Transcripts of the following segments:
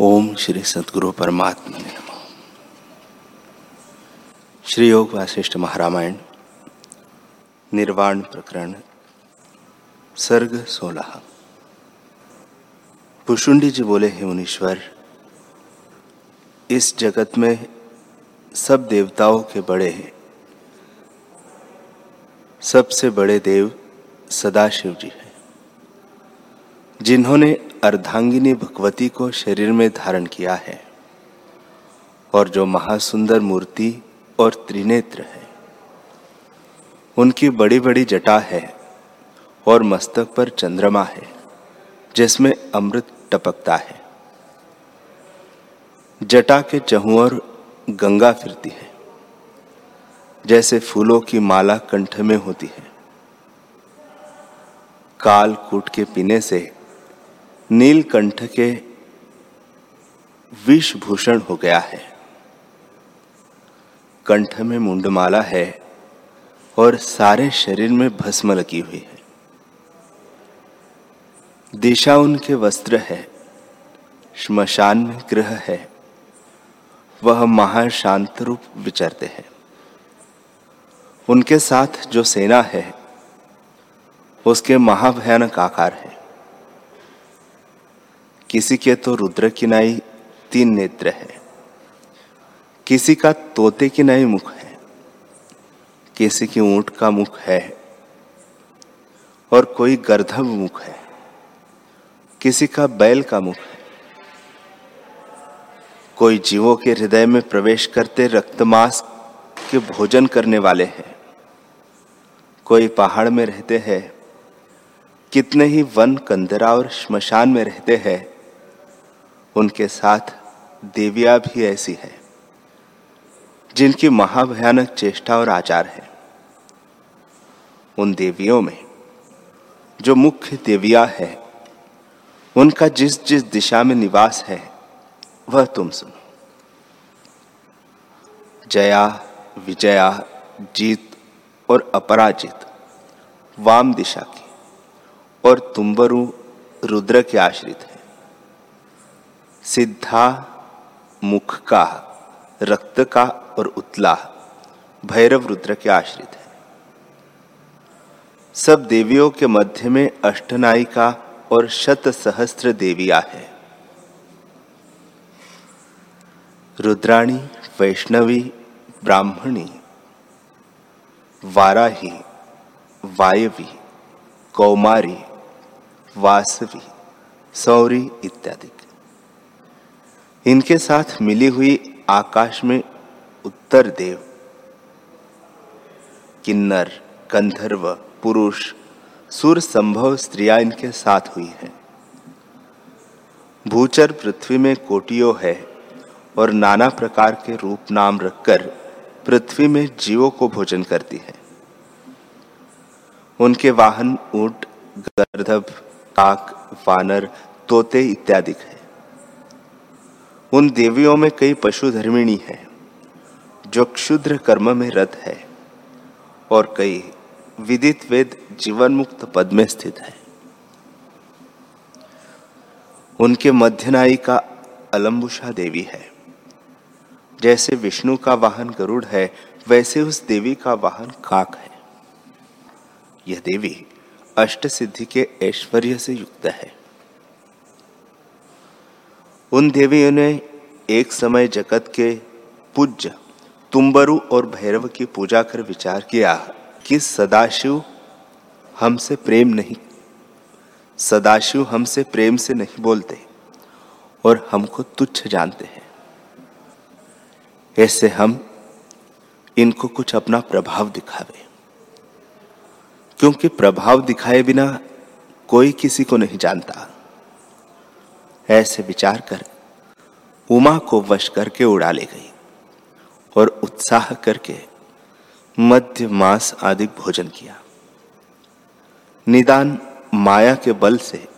ओम श्री सदगुरु परमात्मा ने नमो। श्री योग वासिष्ठ महारामायण, निर्वाण प्रकरण, सर्ग सोलह। पुषुंडी जी बोले, हे मुनीश्वर, इस जगत में सब देवताओं के बड़े हैं। सबसे बड़े देव सदाशिव जी हैं, जिन्होंने अर्धांगिनी भगवती को शरीर में धारण किया है और जो महासुंदर मूर्ति और त्रिनेत्र है, उनकी बड़ी बड़ी जटा है और मस्तक पर चंद्रमा है, जिसमें अमृत टपकता है। जटा के चहुओर गंगा फिरती है, जैसे फूलों की माला कंठ में होती है। काल कूट के पीने से नीलकंठ के विषभूषण हो गया है। कंठ में मुंडमाला है और सारे शरीर में भस्म लगी हुई है। दिशा उनके वस्त्र है, श्मशान में ग्रह है, वह महाशांत रूप विचरते हैं। उनके साथ जो सेना है, उसके महाभयानक आकार है। किसी के तो रुद्र की नाई तीन नेत्र है। किसी का तोते की नाई मुख है। किसी की ऊँट का मुख है। और कोई गर्धव मुख है। किसी का बैल का मुख है। कोई जीवों के हृदय में प्रवेश करते रक्तमास के भोजन करने वाले हैं। कोई पहाड़ में रहते हैं। कितने ही वन कंदरा और श्मशान में रहते हैं। उनके साथ देविया भी ऐसी है, जिनकी महाभयानक चेष्टा और आचार है। उन देवियों में जो मुख्य देविया है, उनका जिस जिस दिशा में निवास है, वह तुम सुनो। जया, विजया, जीत और अपराजित वाम दिशा की और तुम्बरु रुद्र के आश्रित है। सिद्धा मुख का रक्त का और उतला भैरव रुद्र के आश्रित है। सब देवियों के मध्य में अष्टनायिका और शत सहस्त्र देविया है। रुद्राणी, वैष्णवी, ब्राह्मणी, वाराही, वायवी, कौमारी, वासवी, सौरी इत्यादि। इनके साथ मिली हुई आकाश में उत्तर देव, किन्नर कंधर्व पुरुष, सुर संभव स्त्रियाँ इनके साथ हुई हैं। भूचर पृथ्वी में कोटियों है और नाना प्रकार के रूप नाम रखकर पृथ्वी में जीवों को भोजन करती है। उनके वाहन, ऊँट, गर्धभ, काक, वानर, तोते इत्यादि है। उन देवियों में कई पशु धर्मिणी है, जो क्षुद्र कर्म में रत है और कई विदित वेद जीवन मुक्त पद में स्थित है। उनके मध्यनायी का अलम्बुषा देवी है। जैसे विष्णु का वाहन गरुड़ है, वैसे उस देवी का वाहन काक है। यह देवी अष्ट सिद्धि के ऐश्वर्य से युक्त है। उन देवियों ने एक समय जगत के पूज्य तुम्बरु और भैरव की पूजा कर विचार किया कि सदाशिव हमसे प्रेम नहीं। सदाशिव हमसे प्रेम से नहीं बोलते और हमको तुच्छ जानते हैं। ऐसे हम इनको कुछ अपना प्रभाव दिखावे। क्योंकि प्रभाव दिखाए बिना कोई किसी को नहीं जानता। ऐसे विचार कर उमा को वश करके उड़ा ले गई और उत्साह करके मध्य मास आदि भोजन किया। निदान माया के बल से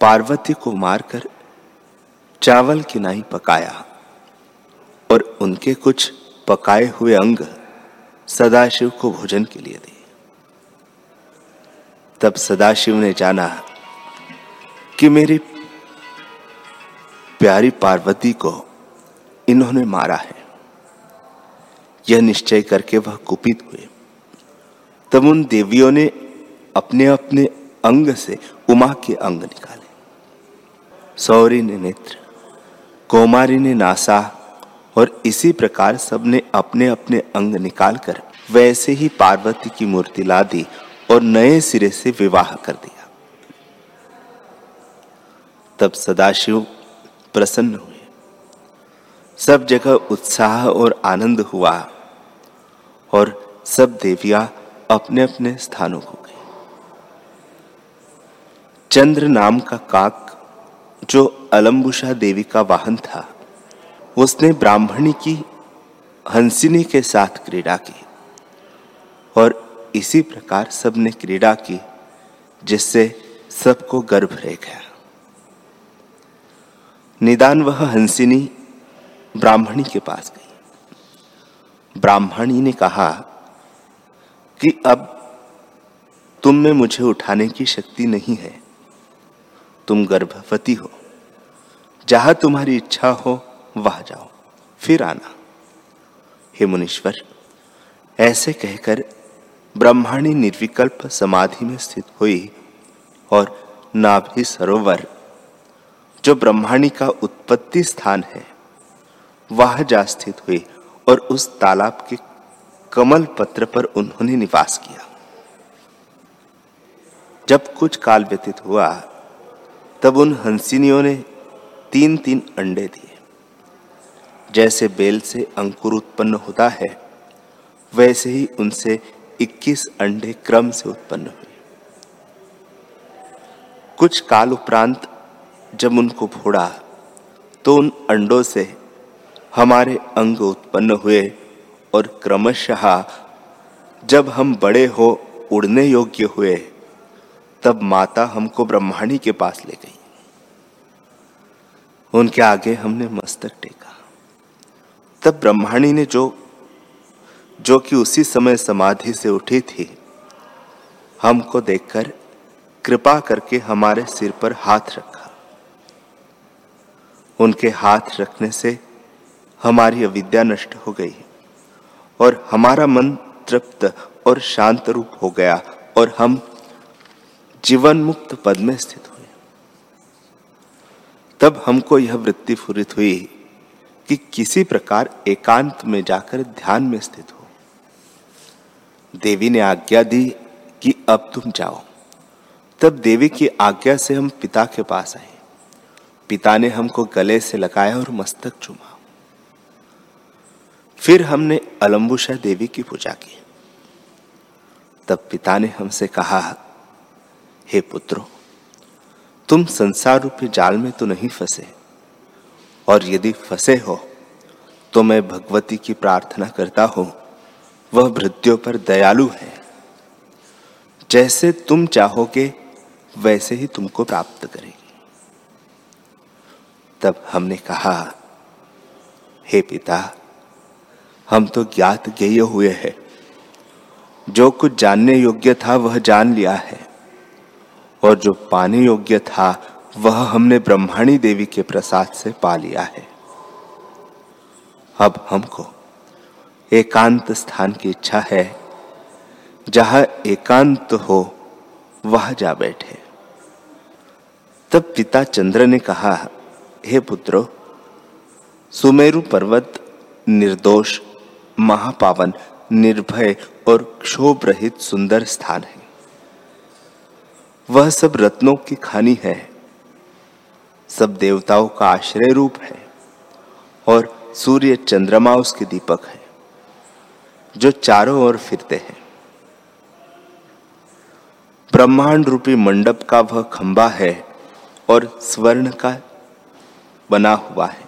पार्वती को मारकर चावल की नाई पकाया और उनके कुछ पकाए हुए अंग सदाशिव को भोजन के लिए दिए। तब सदाशिव ने जाना कि मेरी प्यारी पार्वती को इन्होंने मारा है। यह निश्चय करके वह कुपित हुए। तब उन देवियों ने अपने अपने अंग से उमा के अंग निकाले। सौरी ने नेत्र, कोमारी ने नासा और इसी प्रकार सबने अपने अपने अंग निकालकर वैसे ही पार्वती की मूर्ति ला दी और नए सिरे से विवाह कर दिया। तब सदाशिव प्रसन्न हुए। सब जगह उत्साह और आनंद हुआ और सब देवियाँ अपने अपने स्थानों को गई। चंद्र नाम का काक, जो अलम्बुषा देवी का वाहन था, उसने ब्राह्मणी की हंसिनी के साथ क्रीड़ा की और इसी प्रकार सबने क्रीड़ा की, जिससे सबको गर्भ रह गया। निदान वह हंसिनी ब्राह्मणी के पास गई। ब्राह्मणी ने कहा कि अब तुम में मुझे उठाने की शक्ति नहीं है। तुम गर्भवती हो। जहाँ तुम्हारी इच्छा हो, वहाँ जाओ। फिर आना। हे मुनीश्वर, ऐसे कहकर ब्रह्माणी निर्विकल्प समाधि में स्थित हुई और नाभि सरोवर जो ब्रह्माणी का उत्पत्ति स्थान है, वह जा स्थित हुई और उस तालाब के कमल पत्र पर उन्होंने निवास किया। जब कुछ काल व्यतीत हुआ, तब उन हंसिनियों ने तीन तीन अंडे दिए। जैसे बेल से अंकुर उत्पन्न होता है, वैसे ही उनसे 21 अंडे क्रम से उत्पन्न हुए। कुछ काल उपरांत जब उनको फोड़ा तो उन अंडों से हमारे अंग उत्पन्न हुए और क्रमशः जब हम बड़े हो, उड़ने योग्य हुए, तब माता हमको ब्रह्माणी के पास ले गई। उनके आगे हमने मस्तक टेका। तब ब्रह्माणी ने जो जो कि उसी समय समाधि से उठी थी, हमको देखकर कृपा करके हमारे सिर पर हाथ रखा। उनके हाथ रखने से हमारी अविद्या नष्ट हो गई और हमारा मन तृप्त और शांत रूप हो गया और हम जीवन मुक्त पद में स्थित हुए। तब हमको यह वृत्ति फुरित हुई कि किसी प्रकार एकांत में जाकर ध्यान में स्थित हो। देवी ने आज्ञा दी कि अब तुम जाओ। तब देवी की आज्ञा से हम पिता के पास आए। पिता ने हमको गले से लगाया और मस्तक चुमा। फिर हमने अलम्बुशा देवी की पूजा की। तब पिता ने हमसे कहा, हे पुत्रो, तुम संसार रूपी जाल में तो नहीं फंसे, और यदि फंसे हो तो मैं भगवती की प्रार्थना करता हूँ, वह भृत्यों पर दयालु है। जैसे तुम चाहोगे, वैसे ही तुमको प्राप्त करेगी। तब हमने कहा, हे पिता, हम तो ज्ञात ज्ञेय हुए हैं। जो कुछ जानने योग्य था, वह जान लिया है। और जो पाने योग्य था, वह हमने ब्रह्माणी देवी के प्रसाद से पा लिया है। अब हमको एकांत स्थान की इच्छा है। जहाँ एकांत हो, वह जा बैठे। तब पिता चंद्र ने कहा हे पुत्रो, सुमेरु पर्वत निर्दोष, महापावन, निर्भय और क्षोभ रहित सुंदर स्थान है। वह सब रत्नों की खानी है, सब देवताओं का आश्रय रूप है और सूर्य चंद्रमा उसके दीपक है, जो चारों ओर फिरते हैं। ब्रह्मांड रूपी मंडप का वह खंबा है और स्वर्ण का बना हुआ है।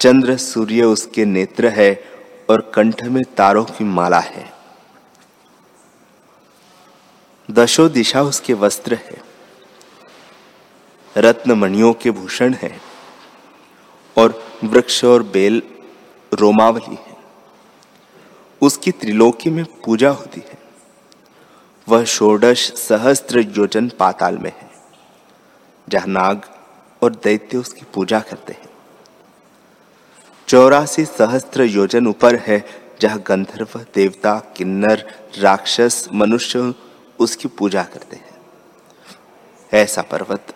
चंद्र, सूर्य उसके नेत्र है और कंठ में तारों की माला है। दशो दिशा उसके वस्त्र है। रत्न मणियों के भूषण है और वृक्ष और बेल रोमावली है। उसकी त्रिलोकी में पूजा होती है। वह षोडश सहस्त्र योजन पाताल में है, जहाँ नाग और दैत्य उसकी पूजा करते हैं। चौरासी सहस्त्र योजन ऊपर है, जहाँ गंधर्व, देवता, किन्नर, राक्षस, मनुष्य उसकी पूजा करते हैं। ऐसा पर्वत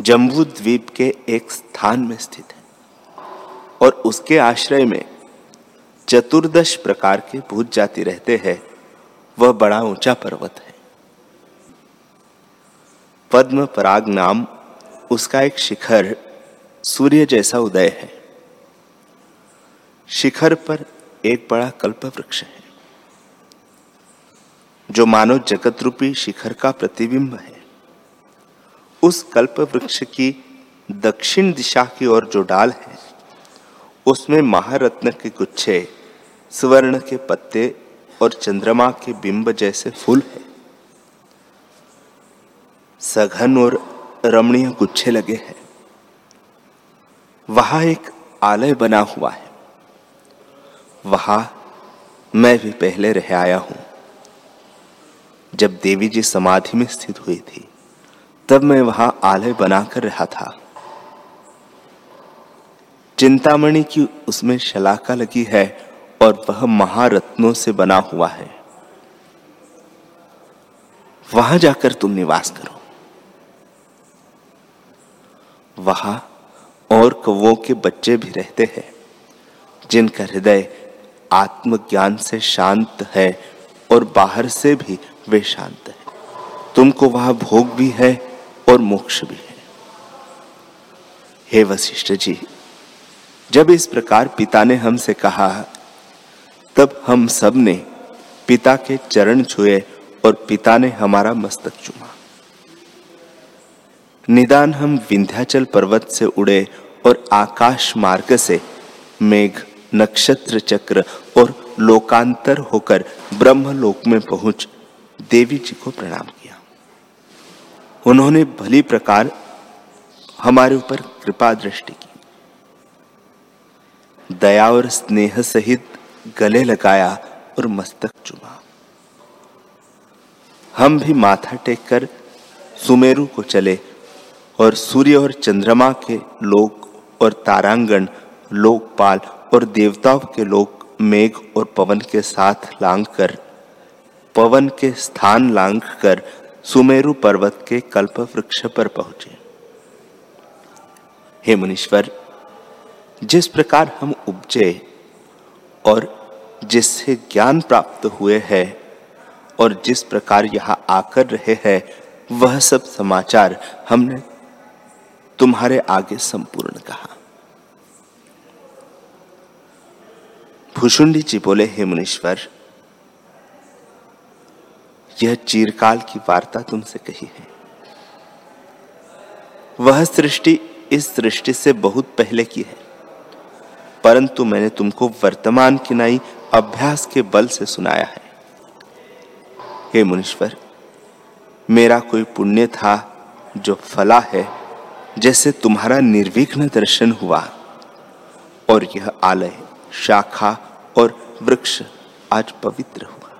जम्बू द्वीप के एक स्थान में स्थित है और उसके आश्रय में चतुर्दश प्रकार के भूत जाति रहते हैं। वह बड़ा ऊँचा पर्वत है। पद्म पराग नाम उसका एक शिखर सूर्य जैसा उदय है। शिखर पर एक बड़ा कल्प वृक्ष है, जो मानव जगत रूपी शिखर का प्रतिबिंब है। उस कल्प वृक्ष की दक्षिण दिशा की ओर जो डाल है, उसमें महारत्न के गुच्छे, स्वर्ण के पत्ते और चंद्रमा के बिंब जैसे फूल है। सघन और रमणीय गुच्छे लगे हैं। वहाँ एक आलय बना हुआ है। वहाँ मैं भी पहले रह आया हूँ। जब देवी जी समाधि में स्थित हुई थी, तब मैं वहाँ आलय बनाकर रहा था। चिंतामणि की उसमें शलाका लगी है और वह महारत्नों से बना हुआ है। वहाँ जाकर तुम निवास करो। वहाँ और कौओं के बच्चे भी रहते हैं, जिनका हृदय आत्मज्ञान से शांत है और बाहर से भी वे शांत है। तुमको वहाँ भोग भी है और मोक्ष भी है। हे वशिष्ठ जी, जब इस प्रकार पिता ने हमसे कहा, तब हम सबने पिता के चरण छुए और पिता ने हमारा मस्तक चुमा। निदान हम विंध्याचल पर्वत से उड़े और आकाश मार्ग से मेघ, नक्षत्र चक्र और लोकांतर होकर ब्रह्म लोक में पहुँच देवी जी को प्रणाम किया। उन्होंने भली प्रकार हमारे ऊपर कृपा दृष्टि की। दया और स्नेह सहित गले लगाया और मस्तक चुमा। हम भी माथा टेककर सुमेरु को चले और सूर्य और चंद्रमा के लोक और तारांगण, लोकपाल और देवताओं के लोक, मेघ और पवन के साथ लांग कर पवन के स्थान लांग कर सुमेरु पर्वत के कल्प वृक्ष पर पहुँचे। हे मुनीश्वर, जिस प्रकार हम उपजे और जिससे ज्ञान प्राप्त हुए हैं और जिस प्रकार यहाँ आकर रहे हैं, वह सब समाचार हमने तुम्हारे आगे संपूर्ण कहा। भूषुंडी जी बोले, हे मुनीश्वर, यह चीरकाल की वार्ता तुमसे कही है। वह सृष्टि इस सृष्टि से बहुत पहले की है, परंतु मैंने तुमको वर्तमान की नई अभ्यास के बल से सुनाया है। हे मुनीश्वर, मेरा कोई पुण्य था जो फला है जैसे तुम्हारा निर्विघ्न दर्शन हुआ। और यह आलय, शाखा और वृक्ष आज पवित्र हुआ।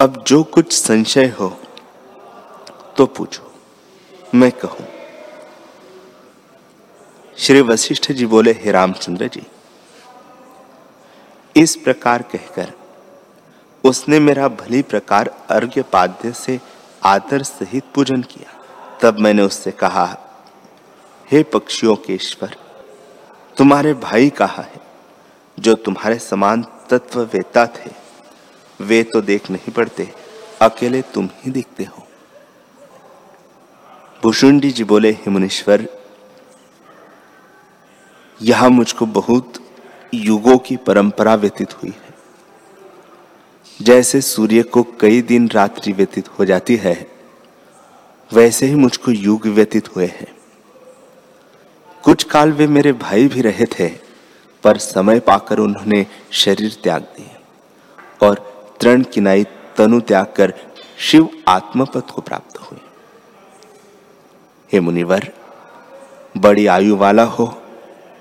अब जो कुछ संशय हो तो पूछो। मैं कहूँ, श्री वशिष्ठ जी बोले, हे रामचंद्र जी, इस प्रकार कहकर उसने मेरा भली प्रकार अर्घ्य पाद्य से आदर सहित पूजन किया। तब मैंने उससे कहा, हे पक्षियों के ईश्वर, तुम्हारे भाई कहा है? जो तुम्हारे समान तत्व वेता थे, वे तो देख नहीं पड़ते, अकेले तुम ही दिखते हो। भूषुंडी जी बोले, हे मुनीश्वर, यहाँ मुझको बहुत युगों की परंपरा व्यतीत हुई है। जैसे सूर्य को कई दिन रात्रि व्यतीत हो जाती है वैसे ही मुझको युग व्यतीत हुए हैं। कुछ काल वे मेरे भाई भी रहे थे, पर समय पाकर उन्होंने शरीर त्याग दिए और तृण किनाई तनु त्याग कर शिव आत्मपद को प्राप्त हुए। हे मुनिवर, बड़ी आयु वाला हो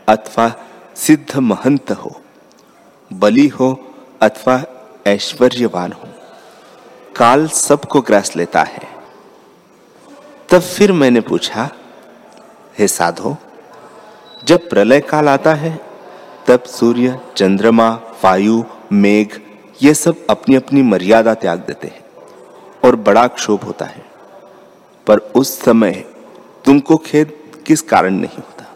अथवा सिद्ध महंत हो, बली हो अथवा ऐश्वर्यवान हो, काल सबको ग्रास लेता है। तब फिर मैंने पूछा, हे साधो, जब प्रलय काल आता है, तब सूर्य, चंद्रमा, वायु, मेघ, ये सब अपनी अपनी मर्यादा त्याग देते हैं और बड़ा क्षोभ होता है। पर उस समय तुमको खेद किस कारण नहीं होता?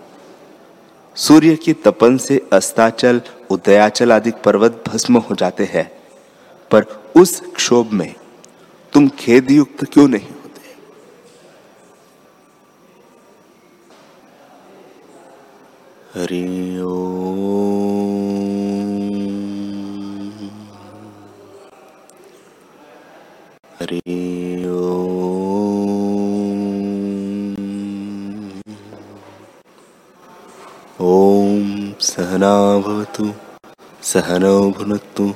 सूर्य की तपन से अस्ताचल, उदयाचल आदि पर्वत भस्म हो जाते हैं, पर उस क्षोभ में तुम खेद युक्त क्यों नहीं हरि हरि ॐ सहनाभवतु सहनौ भुनक्तु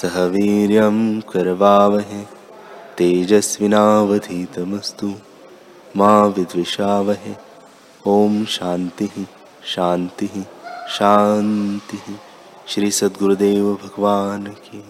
सह वीर्यं करवावहे तेजस्विनावधीतमस्तु मा विद्विषावहे ॐ शान्तिः शान्तिः ही श्री सद्गुरुदेव भगवान की